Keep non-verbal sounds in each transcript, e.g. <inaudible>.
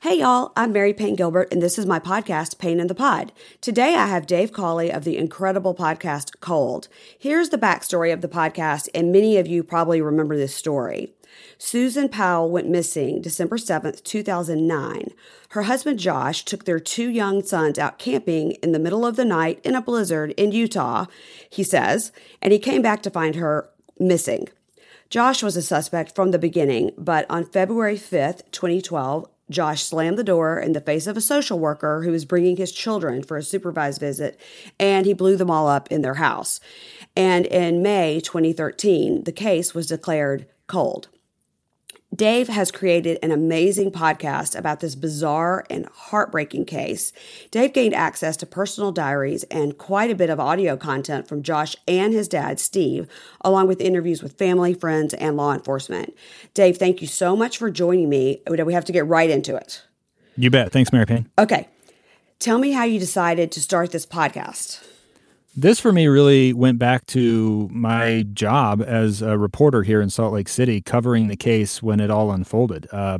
Hey y'all, I'm Mary Payne Gilbert, and this is my podcast, Pain in the Pod. Today I have Dave Cawley of the incredible podcast Cold. Here's the backstory of the podcast, and many of you probably remember this story. Susan Powell went missing December 7th, 2009. Her husband Josh took their two young sons out camping in the middle of the night in a blizzard in Utah, he says, and he came back to find her missing. Josh was a suspect from the beginning, but on February 5th, 2012, Josh slammed the door in the face of a social worker who was bringing his children for a supervised visit, and he blew them all up in their house. And in May 2013, the case was declared cold. Dave has created an amazing podcast about this bizarre and heartbreaking case. Dave gained access to personal diaries and quite a bit of audio content from Josh and his dad, Steve, along with interviews with family, friends, and law enforcement. Dave, thank you so much for joining me. We have to get right into it. You bet. Thanks, Mary Payne. Okay. Tell me how you decided to start this podcast. This for me really went back to my job as a reporter here in Salt Lake City, covering the case when it all unfolded. Uh,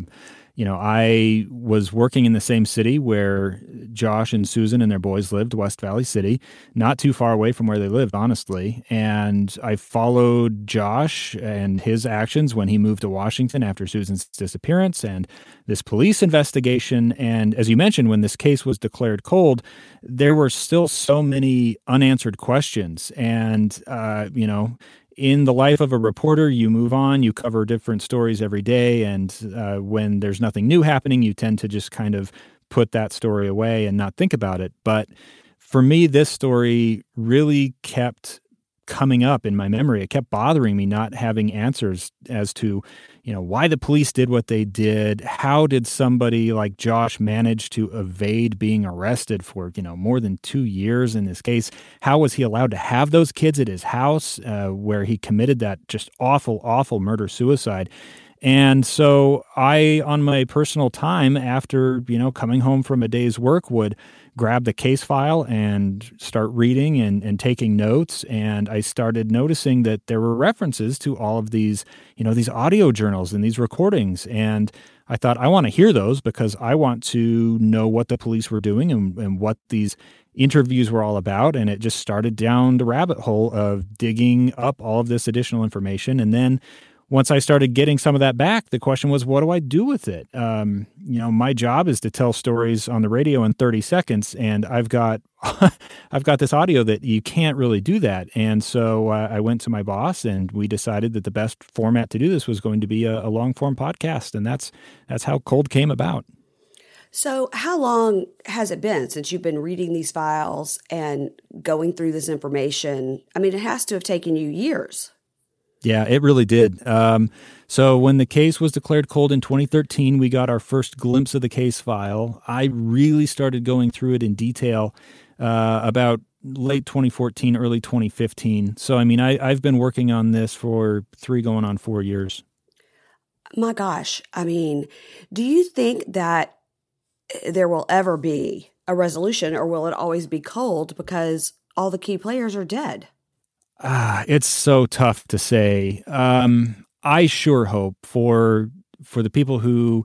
you know, I was working in the same city where Josh and Susan and their boys lived, West Valley City, not too far away from where they lived, honestly. And I followed Josh and his actions when he moved to Washington after Susan's disappearance and this police investigation. And as you mentioned, when this case was declared cold, there were still so many unanswered questions. And, uh, you know, in the life of a reporter, you move on, you cover different stories every day. And uh, when there's nothing new happening, you tend to just kind of put that story away and not think about it. But for me, this story really kept coming up in my memory. It kept bothering me not having answers as to, you know, why the police did what they did. How did somebody like Josh manage to evade being arrested for, you know, more than two years in this case? How was he allowed to have those kids at his house uh, where he committed that just awful, awful murder suicide? And so I, on my personal time after, you know, coming home from a day's work, would grab the case file and start reading and, and taking notes. And I started noticing that there were references to all of these, you know, these audio journals and these recordings. And I thought, I want to hear those because I want to know what the police were doing and, and what these interviews were all about. And it just started down the rabbit hole of digging up all of this additional information. And then once I started getting some of that back, the question was, what do I do with it? Um, you know, my job is to tell stories on the radio in 30 seconds, and I've got <laughs> I've got this audio that you can't really do that. And so uh, I went to my boss, and we decided that the best format to do this was going to be a, a long form podcast, and that's that's how Cold came about. So, how long has it been since you've been reading these files and going through this information? I mean, it has to have taken you years. Yeah, it really did. Um, so when the case was declared cold in 2013, we got our first glimpse of the case file. I really started going through it in detail uh, about late 2014, early 2015. So I mean, I, I've been working on this for three, going on four years. My gosh, I mean, do you think that there will ever be a resolution, or will it always be cold because all the key players are dead? Ah, it's so tough to say. Um, I sure hope for for the people who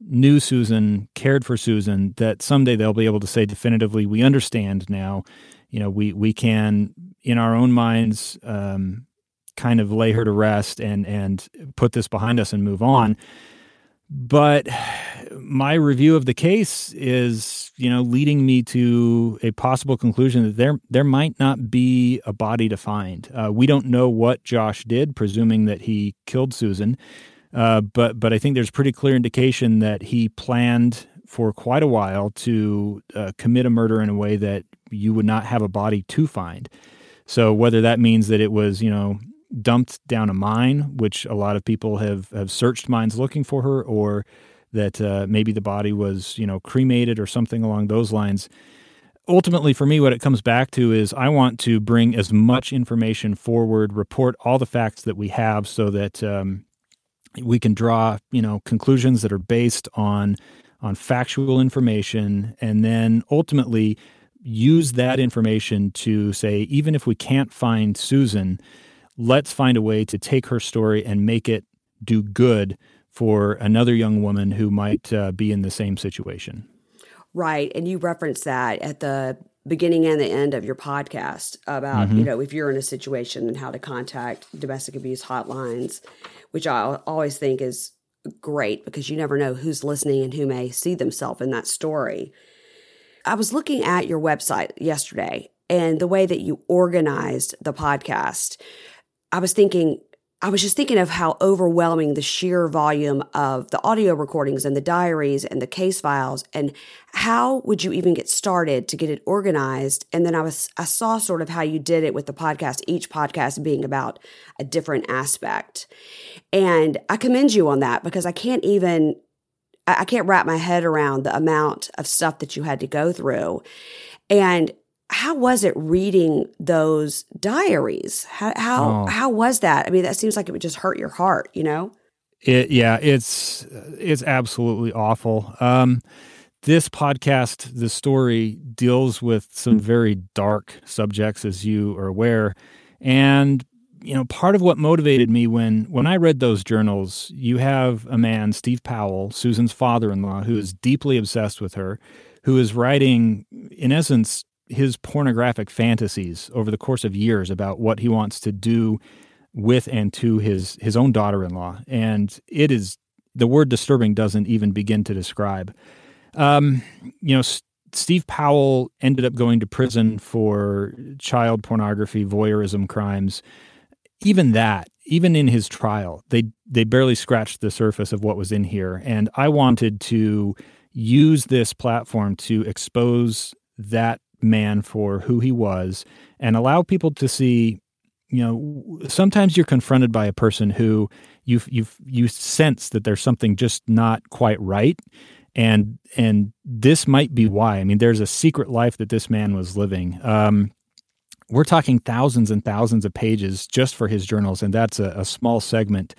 knew Susan, cared for Susan, that someday they'll be able to say definitively, we understand now. You know, we we can in our own minds um, kind of lay her to rest and and put this behind us and move on. But my review of the case is, you know, leading me to a possible conclusion that there there might not be a body to find. Uh, we don't know what Josh did, presuming that he killed Susan. Uh, but but I think there's pretty clear indication that he planned for quite a while to uh, commit a murder in a way that you would not have a body to find. So whether that means that it was, you know, dumped down a mine, which a lot of people have have searched mines looking for her, or that uh, maybe the body was you know cremated or something along those lines, ultimately for me what it comes back to is i want to bring as much information forward report all the facts that we have so that um, we can draw you know conclusions that are based on on factual information and then ultimately use that information to say even if we can't find susan let's find a way to take her story and make it do good for another young woman who might uh, be in the same situation Right. And you referenced that at the beginning and the end of your podcast about, mm-hmm. you know, if you're in a situation and how to contact domestic abuse hotlines, which I always think is great because you never know who's listening and who may see themselves in that story. I was looking at your website yesterday and the way that you organized the podcast. I was thinking, I was just thinking of how overwhelming the sheer volume of the audio recordings and the diaries and the case files and how would you even get started to get it organized and then I was I saw sort of how you did it with the podcast each podcast being about a different aspect. And I commend you on that because I can't even I can't wrap my head around the amount of stuff that you had to go through. And how was it reading those diaries? How how, oh. how was that? I mean, that seems like it would just hurt your heart, you know? It yeah, it's it's absolutely awful. Um, this podcast, the story deals with some very dark subjects, as you are aware, and you know part of what motivated me when when I read those journals. You have a man, Steve Powell, Susan's father-in-law, who is deeply obsessed with her, who is writing, in essence, his pornographic fantasies over the course of years about what he wants to do with and to his his own daughter-in-law. And it is the word disturbing doesn't even begin to describe. Um, you know S- steve powell ended up going to prison for child pornography voyeurism crimes. Even that even in his trial they they barely scratched the surface of what was in here. And i wanted to use this platform to expose that man for who he was and allow people to see you know sometimes you're confronted by a person who you you you sense that there's something just not quite right. And and this might be why. I mean there's a secret life that this man was living. Um, we're talking thousands and thousands of pages just for his journals and that's a, a small segment.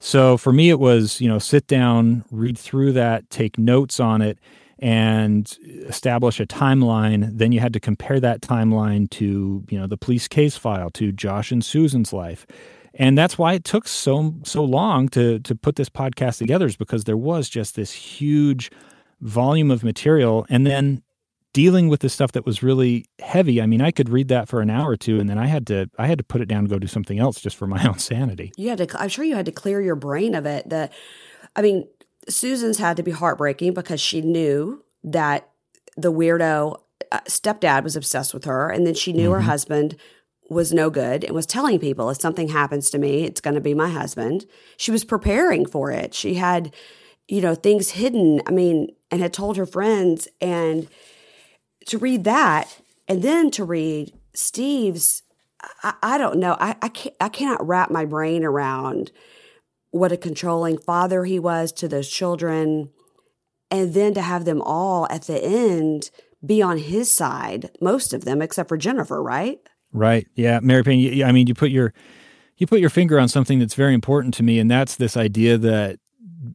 So for me it was you know sit down read through that take notes on it and establish a timeline then you had to compare that timeline to you know the police case file to josh and susan's life. And that's why it took so so long to to put this podcast together is because there was just this huge volume of material and then dealing with the stuff that was really heavy. I mean i could read that for an hour or two and then i had to i had to put it down and go do something else just for my <laughs> own sanity. You had to i'm sure you had to clear your brain of it that i mean Susan's had to be heartbreaking because she knew that the weirdo uh, stepdad was obsessed with her, and then she knew mm-hmm. her husband was no good and was telling people if something happens to me, it's going to be my husband. She was preparing for it. She had, you know, things hidden. I mean, and had told her friends. And to read that, and then to read Steve's, I, I don't know. I I, can't, I cannot wrap my brain around what a controlling father he was to those children. And then to have them all at the end be on his side, most of them, except for Jennifer, right? Right. Yeah. Mary Payne, I mean, you put your, you put your finger on something that's very important to me, and that's this idea that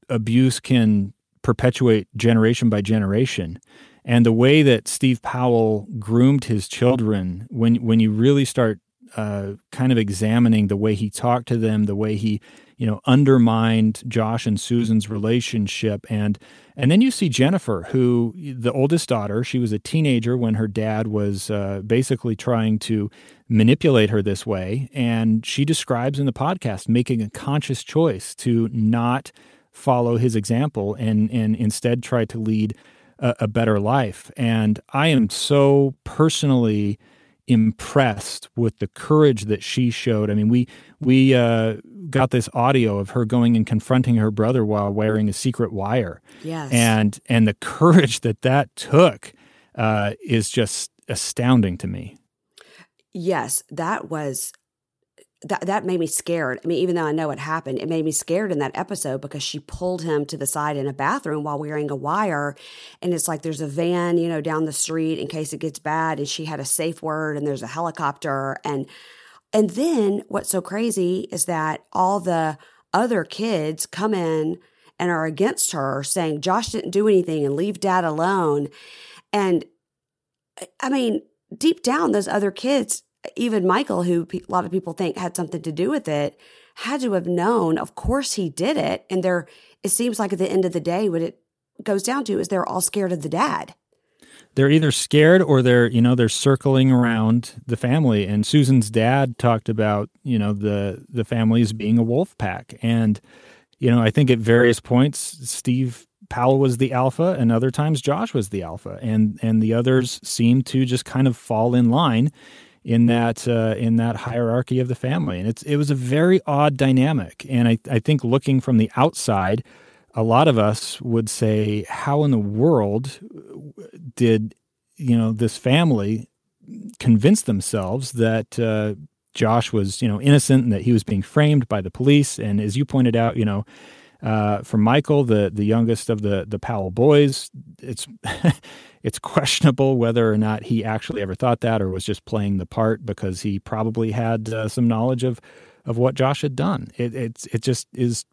abuse can perpetuate generation by generation. And the way that Steve Powell groomed his children, when when you really start uh, kind of examining the way he talked to them, the way he you know undermined Josh and Susan's relationship. And and then you see Jennifer who the oldest daughter she was a teenager when her dad was uh, basically trying to manipulate her this way. And she describes in the podcast making a conscious choice to not follow his example and and instead try to lead a, a better life. And I am so personally impressed with the courage that she showed. I mean, we we uh, got this audio of her going and confronting her brother while wearing a secret wire. Yes, and and the <laughs> courage that that took uh, is just astounding to me. Yes, that was. that that made me scared. I mean, even though I know it happened, it made me scared in that episode because she pulled him to the side in a bathroom while wearing a wire, and it's like there's a van, you know, down the street in case it gets bad, and she had a safe word, and there's a helicopter, and and then what's so crazy is that all the other kids come in and are against her, saying Josh didn't do anything and leave Dad alone, and I mean, deep down, those other kids even Michael, who a lot of people think had something to do with it, had to have known. Of course, he did it. And there, it seems like at the end of the day, what it goes down to is they're all scared of the dad. They're either scared or they're, you know, they're circling around the family. And Susan's dad talked about, you know, the the families being a wolf pack. And, you know, I think at various points, Steve Powell was the alpha, and other times Josh was the alpha, and and the others seemed to just kind of fall in line in that uh, in that hierarchy of the family, and it's it was a very odd dynamic. And I I think looking from the outside, a lot of us would say, how in the world did you know this family convince themselves that uh, Josh was you know innocent and that he was being framed by the police? And as you pointed out, you know. Uh, for Michael, the the youngest of the the Powell boys, it's <laughs> it's questionable whether or not he actually ever thought that or was just playing the part because he probably had uh, some knowledge of of what Josh had done. It it's it just is.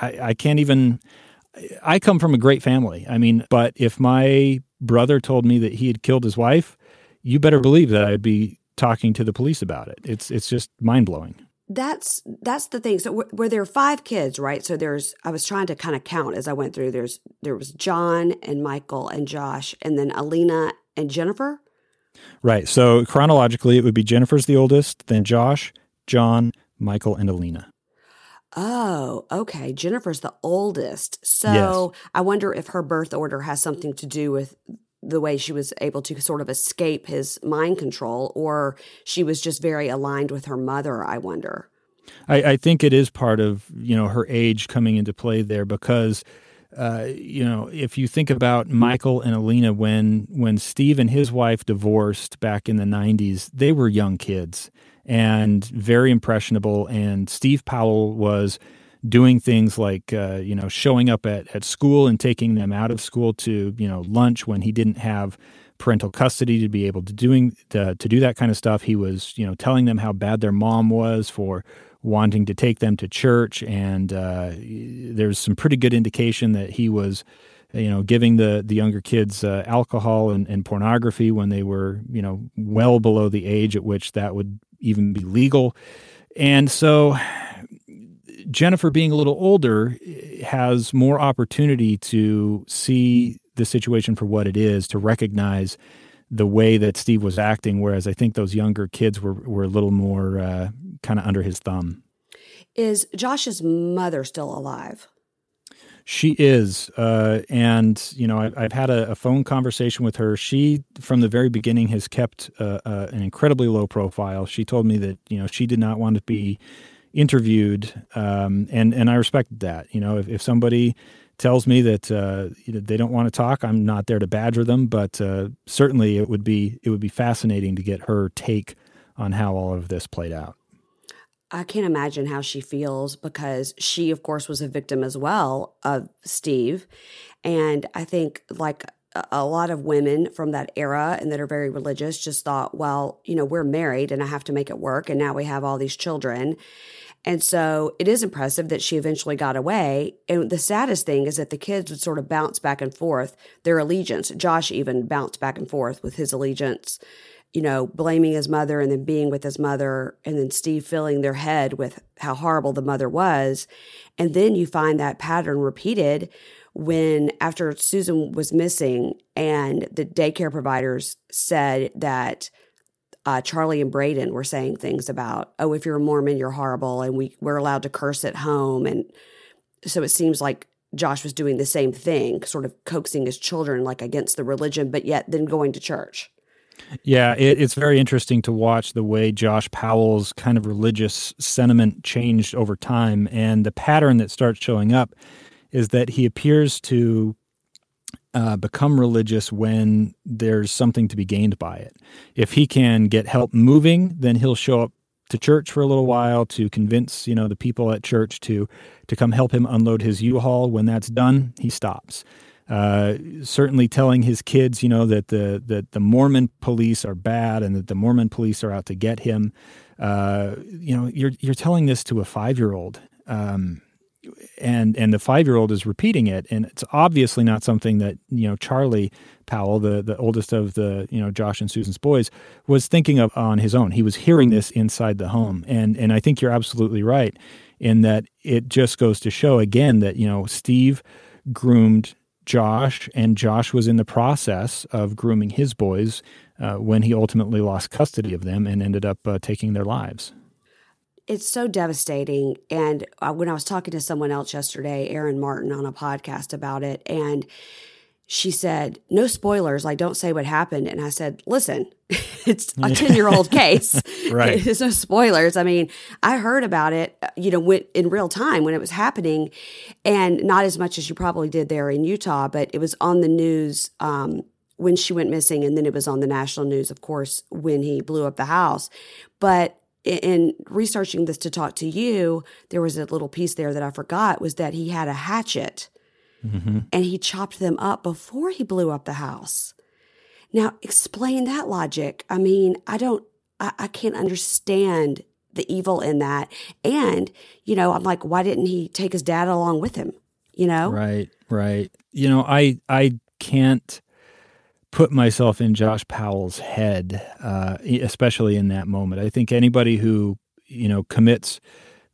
I, I can't even. I come from a great family. I mean, but if my brother told me that he had killed his wife, you better believe that I'd be talking to the police about it. It's it's just mind blowing that's that's the thing. So where, where there are five kids, right? So there's I was trying to kind of count as I went through. There's there was John and Michael and Josh, and then Alina and Jennifer. Right. So chronologically, it would be Jennifer's the oldest, then Josh, John, Michael, and Alina. Oh, okay. Jennifer's the oldest. So yes. I wonder if her birth order has something to do with the way she was able to sort of escape his mind control, or she was just very aligned with her mother, I wonder. I, I think it is part of, you know, her age coming into play there because uh, you know, if you think about Michael and Alina, when when Steve and his wife divorced back in the '90s, they were young kids and very impressionable. And Steve Powell was doing things like uh, you know showing up at, at school and taking them out of school to you know lunch when he didn't have parental custody to be able to doing to, to do that kind of stuff he was you know telling them how bad their mom was for wanting to take them to church and uh, there's some pretty good indication that he was you know giving the the younger kids uh, alcohol and, and pornography when they were you know well below the age at which that would even be legal and so Jennifer, being a little older, has more opportunity to see the situation for what it is, to recognize the way that Steve was acting. Whereas I think those younger kids were were a little more uh, kind of under his thumb. Is Josh's mother still alive? She is, uh, and you know, I, have had a, a, phone conversation with her. She, from the very beginning, has kept uh, uh, an incredibly low profile. She told me that you know she did not want to be interviewed, um, and and I respect that. You know, if, if somebody tells me that uh, they don't want to talk, I'm not there to badger them. But uh, certainly, it would be it would be fascinating to get her take on how all of this played out. I can't imagine how she feels because she, of course, was a victim as well of Steve. And I think, like a lot of women from that era and that are very religious, just thought, well, you know, we're married and I have to make it work. And now we have all these children. And so it is impressive that she eventually got away. And the saddest thing is that the kids would sort of bounce back and forth their allegiance. Josh even bounced back and forth with his allegiance, you know, blaming his mother and then being with his mother, and then Steve filling their head with how horrible the mother was. And then you find that pattern repeated when after Susan was missing and the daycare providers said that uh, Charlie and Braden were saying things about, oh, if you're a Mormon, you're horrible, and we we're allowed to curse at home, and so it seems like Josh was doing the same thing, sort of coaxing his children like against the religion, but yet then going to church. Yeah, it, it's very interesting to watch the way Josh Powell's kind of religious sentiment changed over time, and the pattern that starts showing up is that he appears to uh, become religious when there's something to be gained by it. If he can get help moving, then he'll show up to church for a little while to convince you know the people at church to to come help him unload his U-Haul. When that's done, he stops. Uh, certainly telling his kids, you know, that the that the Mormon police are bad and that the Mormon police are out to get him. Uh, you know, you're you're telling this to a five year old, um, and and the five year old is repeating it, and it's obviously not something that you know Charlie Powell, the the oldest of the you know Josh and Susan's boys, was thinking of on his own. He was hearing this inside the home, and and I think you're absolutely right in that it just goes to show again that you know Steve groomed Josh, and Josh was in the process of grooming his boys uh, when he ultimately lost custody of them and ended up uh, taking their lives. It's so devastating. And uh, when I was talking to someone else yesterday, Aaron Martin, on a podcast about it, and she said, No spoilers, like don't say what happened. And I said, Listen, <laughs> it's a 10 year old <laughs> case. right. <laughs> There's no spoilers. I mean, I heard about it, uh, you know, in real time when it was happening, and not as much as you probably did there in Utah, but it was on the news um, when she went missing. And then it was on the national news, of course, when he blew up the house. But in researching this to talk to you, there was a little piece there that I forgot was that he had a hatchet mm-hmm. and he chopped them up before he blew up the house. Now, explain that logic. I mean, I don't, I, I can't understand the evil in that. And, you know, I'm like, why didn't he take his dad along with him? You know? Right, right. You know, I, I can't put myself in Josh Powell's head, uh, especially in that moment. I think anybody who, you know, commits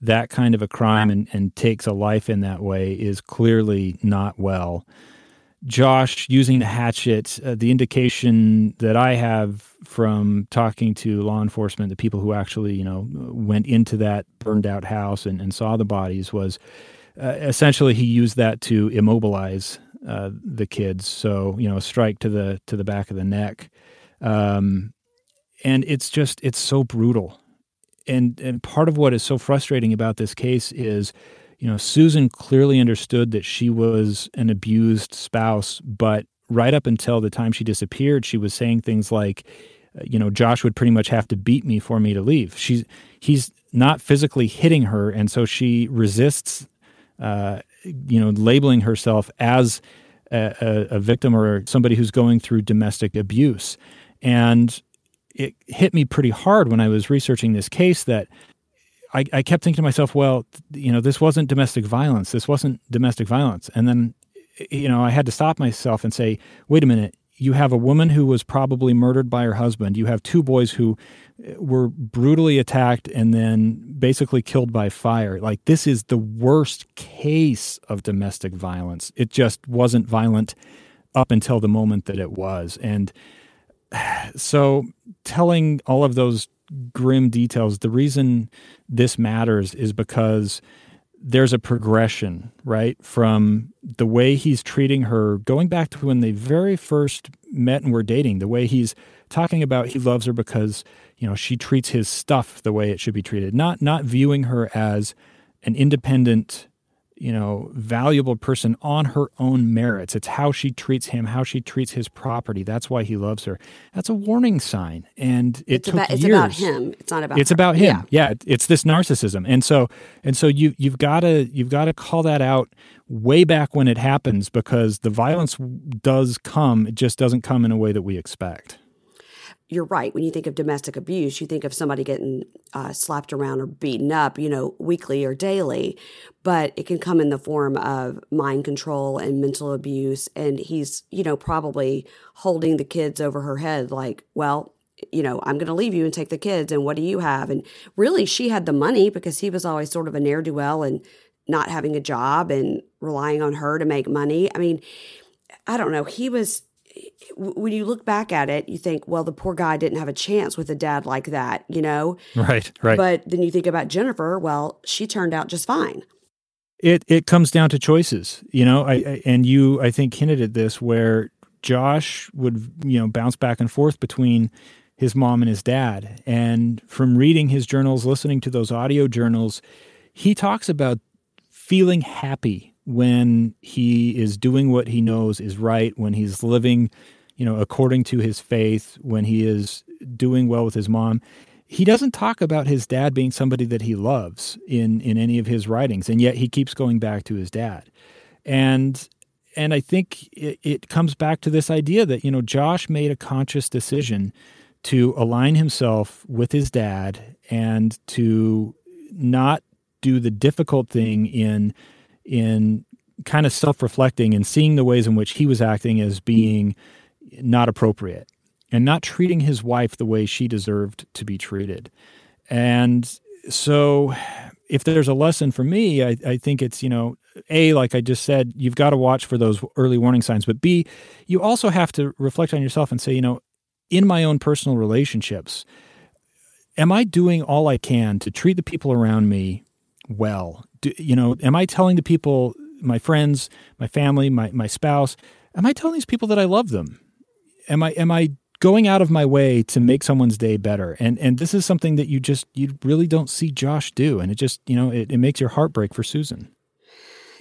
that kind of a crime and, and takes a life in that way is clearly not well. Josh using the hatchet, uh, the indication that I have from talking to law enforcement, the people who actually, you know, went into that burned out house and, and saw the bodies was uh, essentially he used that to immobilize uh, the kids. So, you know, a strike to the to the back of the neck. Um, and it's just it's so brutal and and part of what is so frustrating about this case is you know Susan clearly understood that she was an abused spouse but right up until the time she disappeared she was saying things like you know Josh would pretty much have to beat me for me to leave. She's he's not physically hitting her and so she resists uh, you know labeling herself as a, a, a victim or somebody who's going through domestic abuse. And it hit me pretty hard when I was researching this case that I, I kept thinking to myself, well, you know, this wasn't domestic violence. This wasn't domestic violence. And then, you know, I had to stop myself and say, wait a minute. You have a woman who was probably murdered by her husband. You have two boys who uh, were brutally attacked and then basically killed by fire. Like, this is the worst case of domestic violence. It just wasn't violent up until the moment that it was. And, <sighs> so telling all of those grim details, the reason this matters is because there's a progression, right? From the way he's treating her, going back to when they very first met and were dating, the way he's talking about he loves her because, you know, she treats his stuff the way it should be treated, not not viewing her as an independent you know, valuable person on her own merits. It's how she treats him, how she treats his property. That's why he loves her. That's a warning sign. And it it's took about, years. It's about him. It's not about. It's her. about him. Yeah. yeah. It's this narcissism. And so and so you you've got to you've got to call that out way back when it happens because the violence does come. It just doesn't come in a way that we expect you're right. When you think of domestic abuse, you think of somebody getting uh, slapped around or beaten up, you know, weekly or daily. But it can come in the form of mind control and mental abuse. And he's, you know, probably holding the kids over her head, like, well, you know, I'm going to leave you and take the kids. And what do you have? And really, she had the money because he was always sort of a ne'er do well and not having a job and relying on her to make money. I mean, I don't know. He was when you look back at it, you think, well, the poor guy didn't have a chance with a dad like that, you know? Right, right. But then you think about Jennifer, well, she turned out just fine. It it comes down to choices, you know. I, I and you, I think, hinted at this where Josh would, you know, bounce back and forth between his mom and his dad. And from reading his journals, listening to those audio journals, he talks about feeling happy when he is doing what he knows is right, when he's living, you know, according to his faith, when he is doing well with his mom, he doesn't talk about his dad being somebody that he loves in in any of his writings, and yet he keeps going back to his dad. And and I think it, it comes back to this idea that you know Josh made a conscious decision to align himself with his dad and to not do the difficult thing in in kind of self-reflecting and seeing the ways in which he was acting as being not appropriate and not treating his wife the way she deserved to be treated. And so if there's a lesson for me, I, I think it's, you know, A, like I just said, you've got to watch for those early warning signs. But B, you also have to reflect on yourself and say, you know, in my own personal relationships, am I doing all I can to treat the people around me well? Do, you know, am I telling the people, my friends, my family, my, my spouse, am I telling these people that I love them? Am I am I going out of my way to make someone's day better? And and this is something that you just you really don't see Josh do, and it just you know it, it makes your heart break for Susan.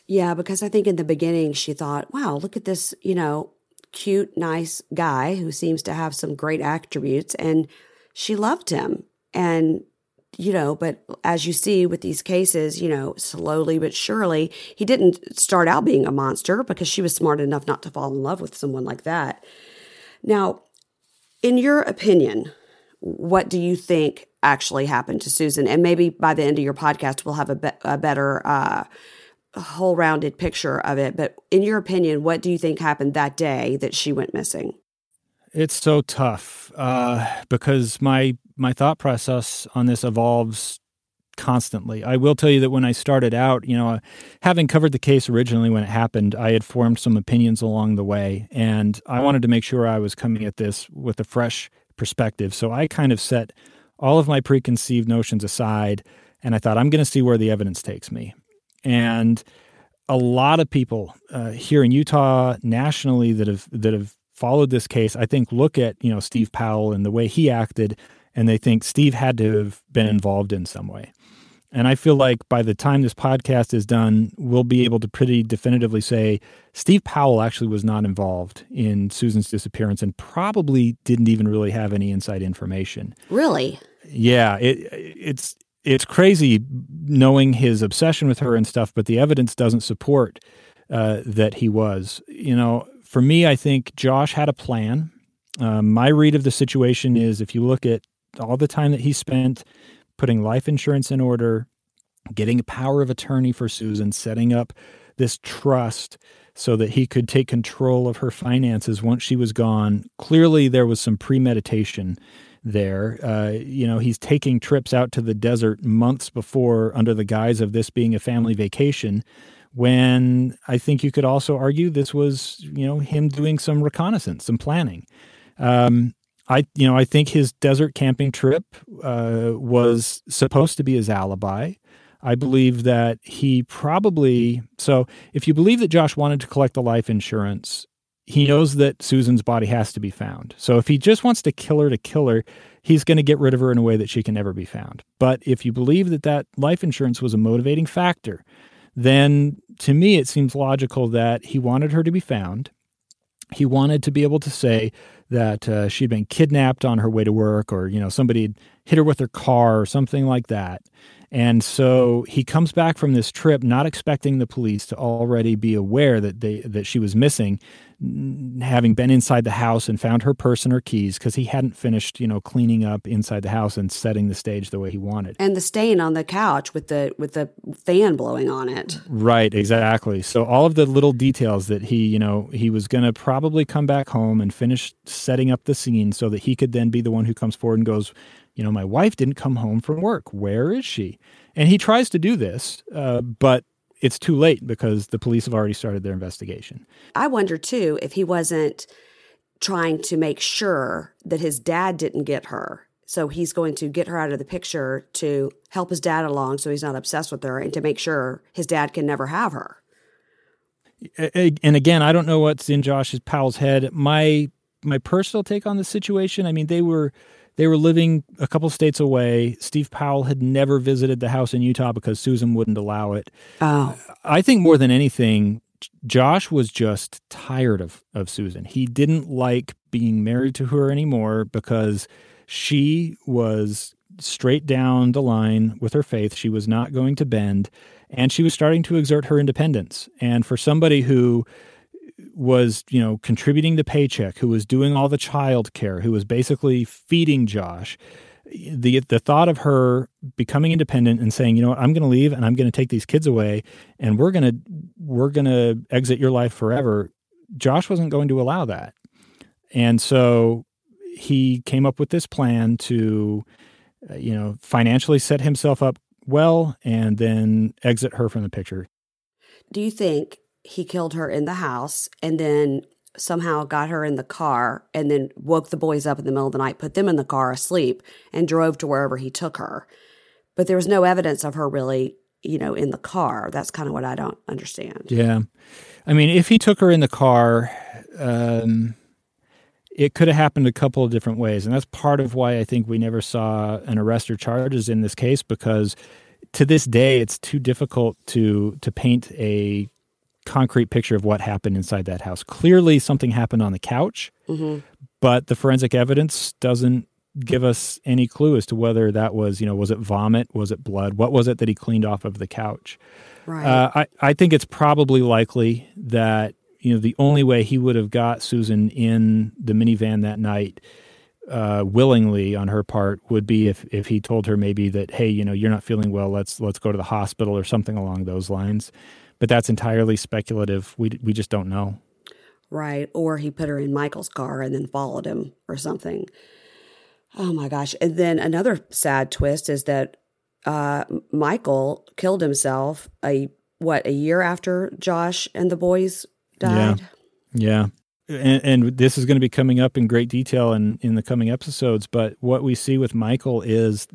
Yeah, because I think in the beginning she thought, "Wow, look at this," you know, cute, nice guy who seems to have some great attributes, and she loved him. And you know, but as you see with these cases, you know, slowly but surely, he didn't start out being a monster because she was smart enough not to fall in love with someone like that. Now, in your opinion, what do you think actually happened to Susan? And maybe by the end of your podcast, we'll have a, be- a better uh, whole rounded picture of it. But in your opinion, what do you think happened that day that she went missing? It's so tough uh, because my my thought process on this evolves constantly. I will tell you that when I started out, you know, uh, having covered the case originally when it happened, I had formed some opinions along the way, and I wanted to make sure I was coming at this with a fresh perspective. So I kind of set all of my preconceived notions aside, and I thought I'm going to see where the evidence takes me. And a lot of people uh, here in Utah, nationally, that have that have followed this case, I think look at you know Steve Powell and the way he acted, and they think Steve had to have been involved in some way. And I feel like by the time this podcast is done, we'll be able to pretty definitively say Steve Powell actually was not involved in Susan's disappearance and probably didn't even really have any inside information. Really? Yeah, it, it's it's crazy knowing his obsession with her and stuff, but the evidence doesn't support uh, that he was. You know, for me, I think Josh had a plan. Um, my read of the situation is if you look at all the time that he spent putting life insurance in order, getting a power of attorney for Susan, setting up this trust so that he could take control of her finances once she was gone. Clearly, there was some premeditation there. Uh, you know, he's taking trips out to the desert months before under the guise of this being a family vacation. When I think you could also argue this was, you know, him doing some reconnaissance, some planning. Um, I you know I think his desert camping trip uh, was supposed to be his alibi. I believe that he probably so if you believe that Josh wanted to collect the life insurance, he knows that Susan's body has to be found. So if he just wants to kill her to kill her, he's going to get rid of her in a way that she can never be found. But if you believe that that life insurance was a motivating factor, then to me it seems logical that he wanted her to be found. He wanted to be able to say that uh, she'd been kidnapped on her way to work, or you know somebody hit her with her car, or something like that. And so he comes back from this trip not expecting the police to already be aware that they that she was missing, having been inside the house and found her purse and her keys because he hadn't finished, you know, cleaning up inside the house and setting the stage the way he wanted. And the stain on the couch with the with the fan blowing on it. Right, exactly. So all of the little details that he, you know, he was going to probably come back home and finish setting up the scene so that he could then be the one who comes forward and goes, you know, my wife didn't come home from work. Where is she? And he tries to do this, uh, but it's too late because the police have already started their investigation. I wonder too if he wasn't trying to make sure that his dad didn't get her. So he's going to get her out of the picture to help his dad along so he's not obsessed with her and to make sure his dad can never have her. And again, I don't know what's in Josh's Powell's head. My my personal take on the situation, I mean, they were they were living a couple states away. Steve Powell had never visited the house in Utah because Susan wouldn't allow it. Oh. I think more than anything, Josh was just tired of, of Susan. He didn't like being married to her anymore because she was straight down the line with her faith. She was not going to bend, and she was starting to exert her independence. And for somebody who was, you know, contributing the paycheck, who was doing all the child care, who was basically feeding Josh, the the thought of her becoming independent and saying, you know what, I'm going to leave and I'm going to take these kids away and we're going to we're going to exit your life forever. Josh wasn't going to allow that. And so he came up with this plan to uh, you know, financially set himself up well and then exit her from the picture. Do you think he killed her in the house and then somehow got her in the car and then woke the boys up in the middle of the night, put them in the car asleep, and drove to wherever he took her? But there was no evidence of her really, you know, in the car. That's kind of what I don't understand. Yeah. I mean, if he took her in the car, um, it could have happened a couple of different ways. And that's part of why I think we never saw an arrest or charges in this case because to this day it's too difficult to to paint a concrete picture of what happened inside that house. Clearly something happened on the couch, mm-hmm. but the forensic evidence doesn't give us any clue as to whether that was, you know, was it vomit? Was it blood? What was it that he cleaned off of the couch? Right. Uh, I, I think it's probably likely that you know, the only way he would have got Susan in the minivan that night uh, willingly on her part would be if if he told her maybe that hey you know you're not feeling well let's let's go to the hospital or something along those lines but that's entirely speculative we we just don't know right or he put her in Michael's car and then followed him or something oh my gosh and then another sad twist is that uh, Michael killed himself a what a year after Josh and the boys died. Yeah. yeah. And, and, this is going to be coming up in great detail in, in the coming episodes. But what we see with Michael is,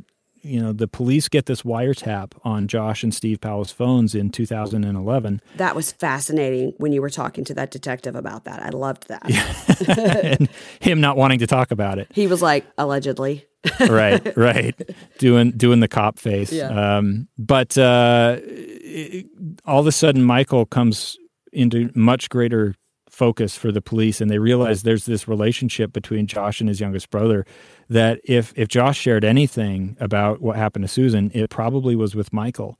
you know, the police get this wiretap on Josh and Steve Powell's phones in 2011. That was fascinating when you were talking to that detective about that. I loved that. Yeah. <laughs> and him not wanting to talk about it. He was like, allegedly. <laughs> right, right. Doing doing the cop face. Yeah. Um, but uh, it, all of a sudden, Michael comes into much greater focus for the police and they realize there's this relationship between Josh and his youngest brother that if if Josh shared anything about what happened to Susan it probably was with Michael.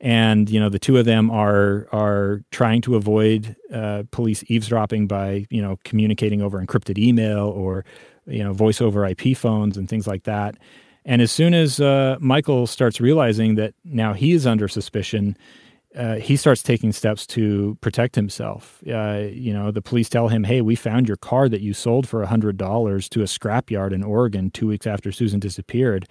And you know the two of them are are trying to avoid uh, police eavesdropping by you know communicating over encrypted email or you know voice over IP phones and things like that. And as soon as uh, Michael starts realizing that now he is under suspicion uh, he starts taking steps to protect himself. Uh, you know, the police tell him, "Hey, we found your car that you sold for hundred dollars to a scrapyard in Oregon two weeks after Susan disappeared."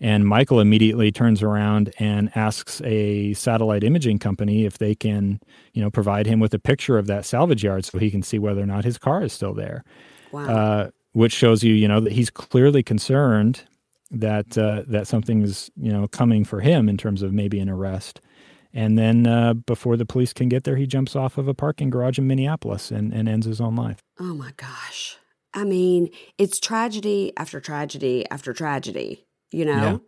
And Michael immediately turns around and asks a satellite imaging company if they can, you know, provide him with a picture of that salvage yard so he can see whether or not his car is still there. Wow. Uh, which shows you, you know, that he's clearly concerned that uh, that something is, you know, coming for him in terms of maybe an arrest. And then uh, before the police can get there, he jumps off of a parking garage in Minneapolis and, and ends his own life. Oh my gosh. I mean, it's tragedy after tragedy after tragedy, you know? Yeah.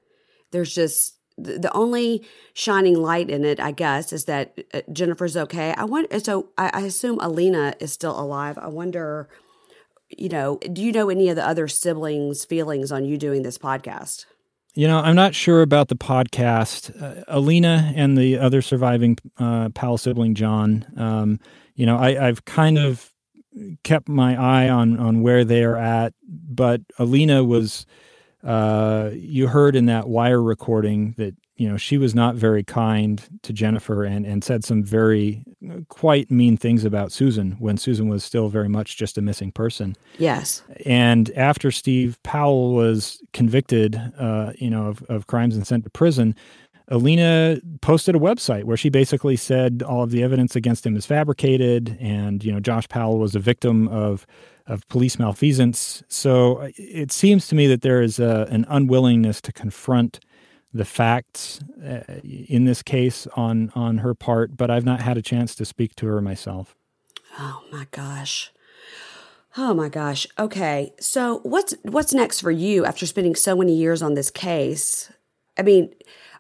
There's just the only shining light in it, I guess, is that uh, Jennifer's okay. I want so I, I assume Alina is still alive. I wonder, you know, do you know any of the other siblings' feelings on you doing this podcast? You know, I'm not sure about the podcast. Uh, Alina and the other surviving uh, Powell sibling, John. Um, you know, I, I've kind of kept my eye on on where they're at, but Alina was. Uh, you heard in that wire recording that you know she was not very kind to Jennifer and and said some very uh, quite mean things about Susan when Susan was still very much just a missing person. Yes. And after Steve Powell was convicted, uh, you know, of, of crimes and sent to prison, Alina posted a website where she basically said all of the evidence against him is fabricated, and you know Josh Powell was a victim of of police malfeasance. So uh, it seems to me that there is a, an unwillingness to confront the facts uh, in this case on on her part, but I've not had a chance to speak to her myself. Oh my gosh. Oh my gosh. Okay. So what's what's next for you after spending so many years on this case? I mean,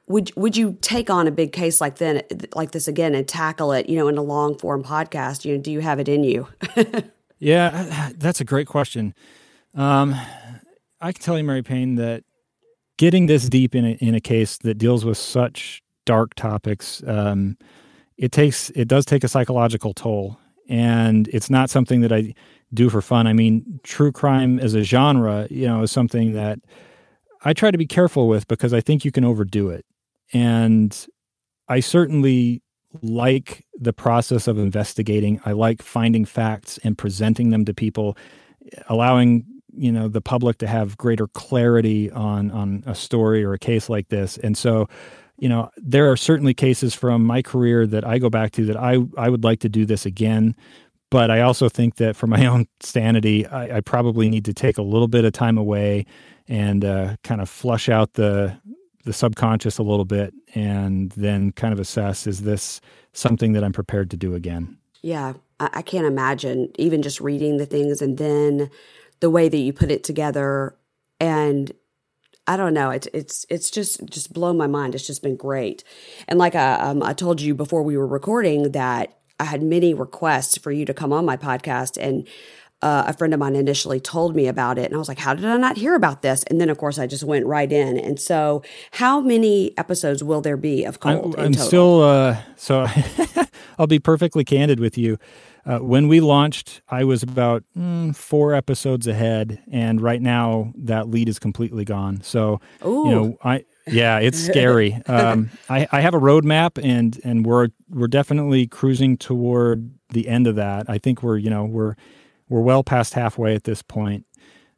would would you take on a big case like then like this again and tackle it, you know, in a long form podcast? You know, do you have it in you? <laughs> yeah, that's a great question. Um, I can tell you, Mary Payne, that getting this deep in a, in a case that deals with such dark topics, um, it takes it does take a psychological toll, and it's not something that I do for fun. I mean, true crime as a genre, you know, is something that I try to be careful with because I think you can overdo it, and I certainly like the process of investigating. I like finding facts and presenting them to people, allowing you know the public to have greater clarity on on a story or a case like this. And so, you know, there are certainly cases from my career that I go back to that I I would like to do this again. But I also think that for my <laughs> own sanity, I, I probably need to take a little bit of time away and uh, kind of flush out the the subconscious a little bit and then kind of assess is this something that I'm prepared to do again? Yeah, I, I can't imagine even just reading the things and then the way that you put it together and I don't know. It's it's it's just just blown my mind. It's just been great. And like I, um, I told you before we were recording that I had many requests for you to come on my podcast, and uh, a friend of mine initially told me about it, and I was like, "How did I not hear about this?" And then, of course, I just went right in. And so, how many episodes will there be of Cold? I'm, I'm still uh, so. <laughs> I'll be perfectly candid with you. Uh, when we launched, I was about mm, four episodes ahead, and right now that lead is completely gone. So, Ooh. you know, I yeah, it's <laughs> scary. Um, I, I have a roadmap, and and we're we're definitely cruising toward the end of that. I think we're you know we're we're well past halfway at this point.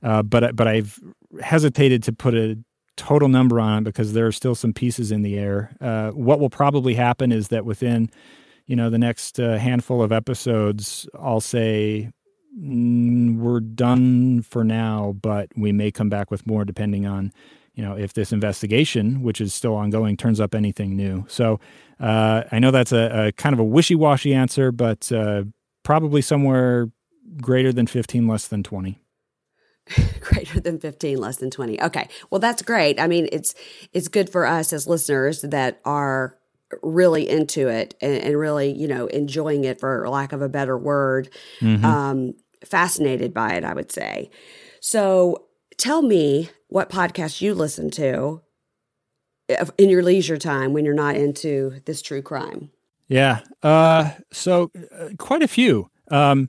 Uh, but but I've hesitated to put a total number on it because there are still some pieces in the air. Uh, what will probably happen is that within you know the next uh, handful of episodes, I'll say mm, we're done for now, but we may come back with more depending on you know if this investigation, which is still ongoing, turns up anything new. So uh, I know that's a, a, kind of a wishy-washy answer, but uh, probably somewhere greater than 15, less than 20. <laughs> greater than 15 less than 20 okay well that's great i mean it's it's good for us as listeners that are really into it and, and really you know enjoying it for lack of a better word mm-hmm. um fascinated by it i would say so tell me what podcast you listen to in your leisure time when you're not into this true crime yeah uh so uh, quite a few um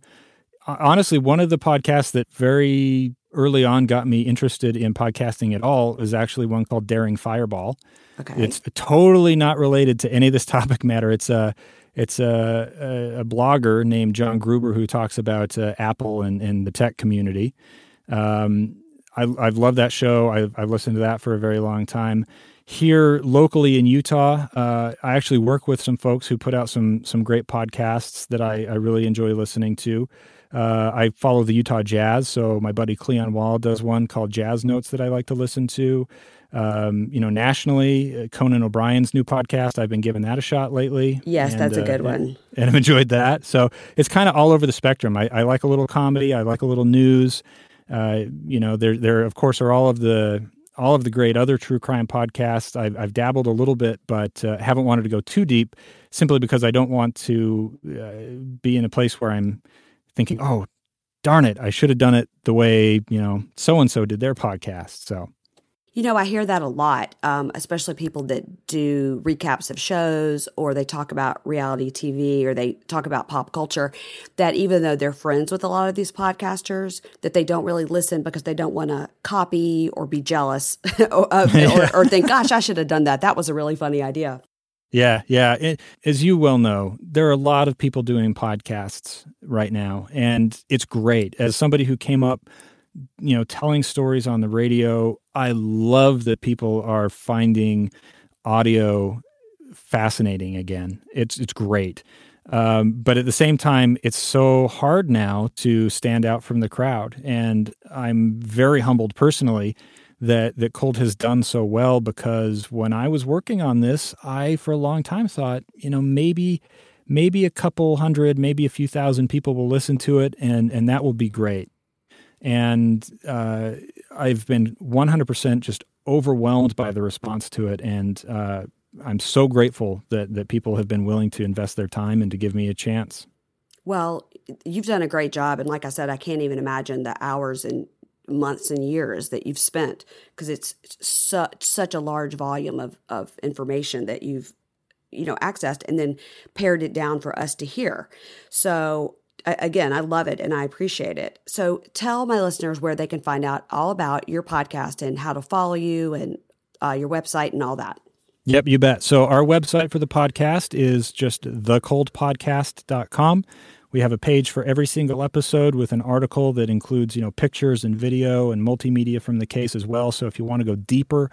honestly, one of the podcasts that very early on got me interested in podcasting at all is actually one called Daring Fireball. Okay. It's totally not related to any of this topic matter. It's a it's a, a, a blogger named John Gruber who talks about uh, Apple and, and the tech community. Um, I, have loved that show. I've, I've, listened to that for a very long time. Here locally in Utah, uh, I actually work with some folks who put out some some great podcasts that I, I really enjoy listening to. Uh, I follow the Utah Jazz, so my buddy Cleon Wall does one called Jazz Notes that I like to listen to. Um, you know, nationally, uh, Conan O'Brien's new podcast, I've been giving that a shot lately. Yes, and, that's a good uh, one. And, and, I've enjoyed that. So it's kind of all over the spectrum. I, I, like a little comedy. I like a little news. Uh, you know, there, there of course are all of the all of the great other true crime podcasts. I've, I've dabbled a little bit, but uh, haven't wanted to go too deep, simply because I don't want to uh, be in a place where I'm thinking, oh, darn it, I should have done it the way, you know, so and so did their podcast. So, you know, I hear that a lot, um, especially people that do recaps of shows or they talk about reality TV or they talk about pop culture. That even though they're friends with a lot of these podcasters, that they don't really listen because they don't want to copy or be jealous <laughs> <laughs> or, or, or think, gosh, I should have done that. That was a really funny idea. Yeah, yeah. It, as you well know, there are a lot of people doing podcasts right now, and it's great. As somebody who came up, you know, telling stories on the radio, I love that people are finding audio fascinating again. It's it's great. Um, but at the same time, it's so hard now to stand out from the crowd, and I'm very humbled personally that that Cold has done so well because when I was working on this, I for a long time thought, you know, maybe maybe a couple hundred, maybe a few thousand people will listen to it, and and that will be great. And uh, I've been 100% just overwhelmed by the response to it, and uh, I'm so grateful that that people have been willing to invest their time and to give me a chance. Well, you've done a great job, and like I said, I can't even imagine the hours and months and years that you've spent because it's such such a large volume of of information that you've you know accessed and then pared it down for us to hear. So again, I love it and I appreciate it. So tell my listeners where they can find out all about your podcast and how to follow you and uh, your website and all that. Yep, you bet. So our website for the podcast is just thecoldpodcast.com. We have a page for every single episode with an article that includes, you know, pictures and video and multimedia from the case as well. So if you want to go deeper,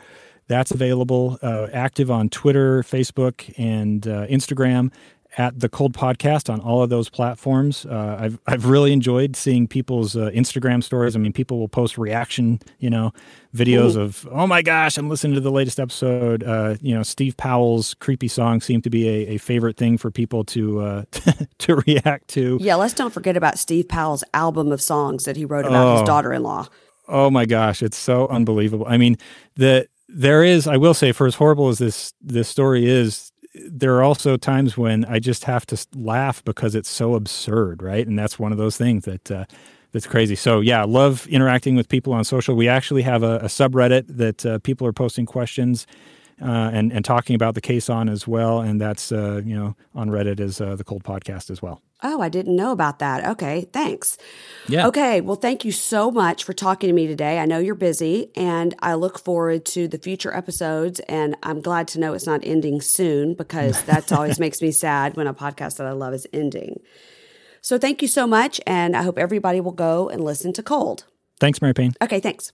that's available. Uh, active on Twitter, Facebook, and uh, Instagram at the Cold Podcast on all of those platforms. Uh, I've I've really enjoyed seeing people's uh, Instagram stories. I mean, people will post reaction, you know, videos Ooh. of oh my gosh, I'm listening to the latest episode. Uh, you know, Steve Powell's creepy song seemed to be a, a favorite thing for people to uh, <laughs> to react to. Yeah, let's don't forget about Steve Powell's album of songs that he wrote about oh. his daughter-in-law. Oh my gosh, it's so unbelievable. I mean, the there is, I will say, for as horrible as this this story is, there are also times when I just have to laugh because it's so absurd, right? And that's one of those things that uh, that's crazy. So yeah, love interacting with people on social. We actually have a, a subreddit that uh, people are posting questions uh, and and talking about the case on as well, and that's uh, you know on Reddit as uh, the Cold Podcast as well. Oh, I didn't know about that. Okay, thanks. Yeah. Okay, well, thank you so much for talking to me today. I know you're busy, and I look forward to the future episodes. And I'm glad to know it's not ending soon because <laughs> that always makes me sad when a podcast that I love is ending. So, thank you so much, and I hope everybody will go and listen to Cold. Thanks, Mary Payne. Okay, thanks.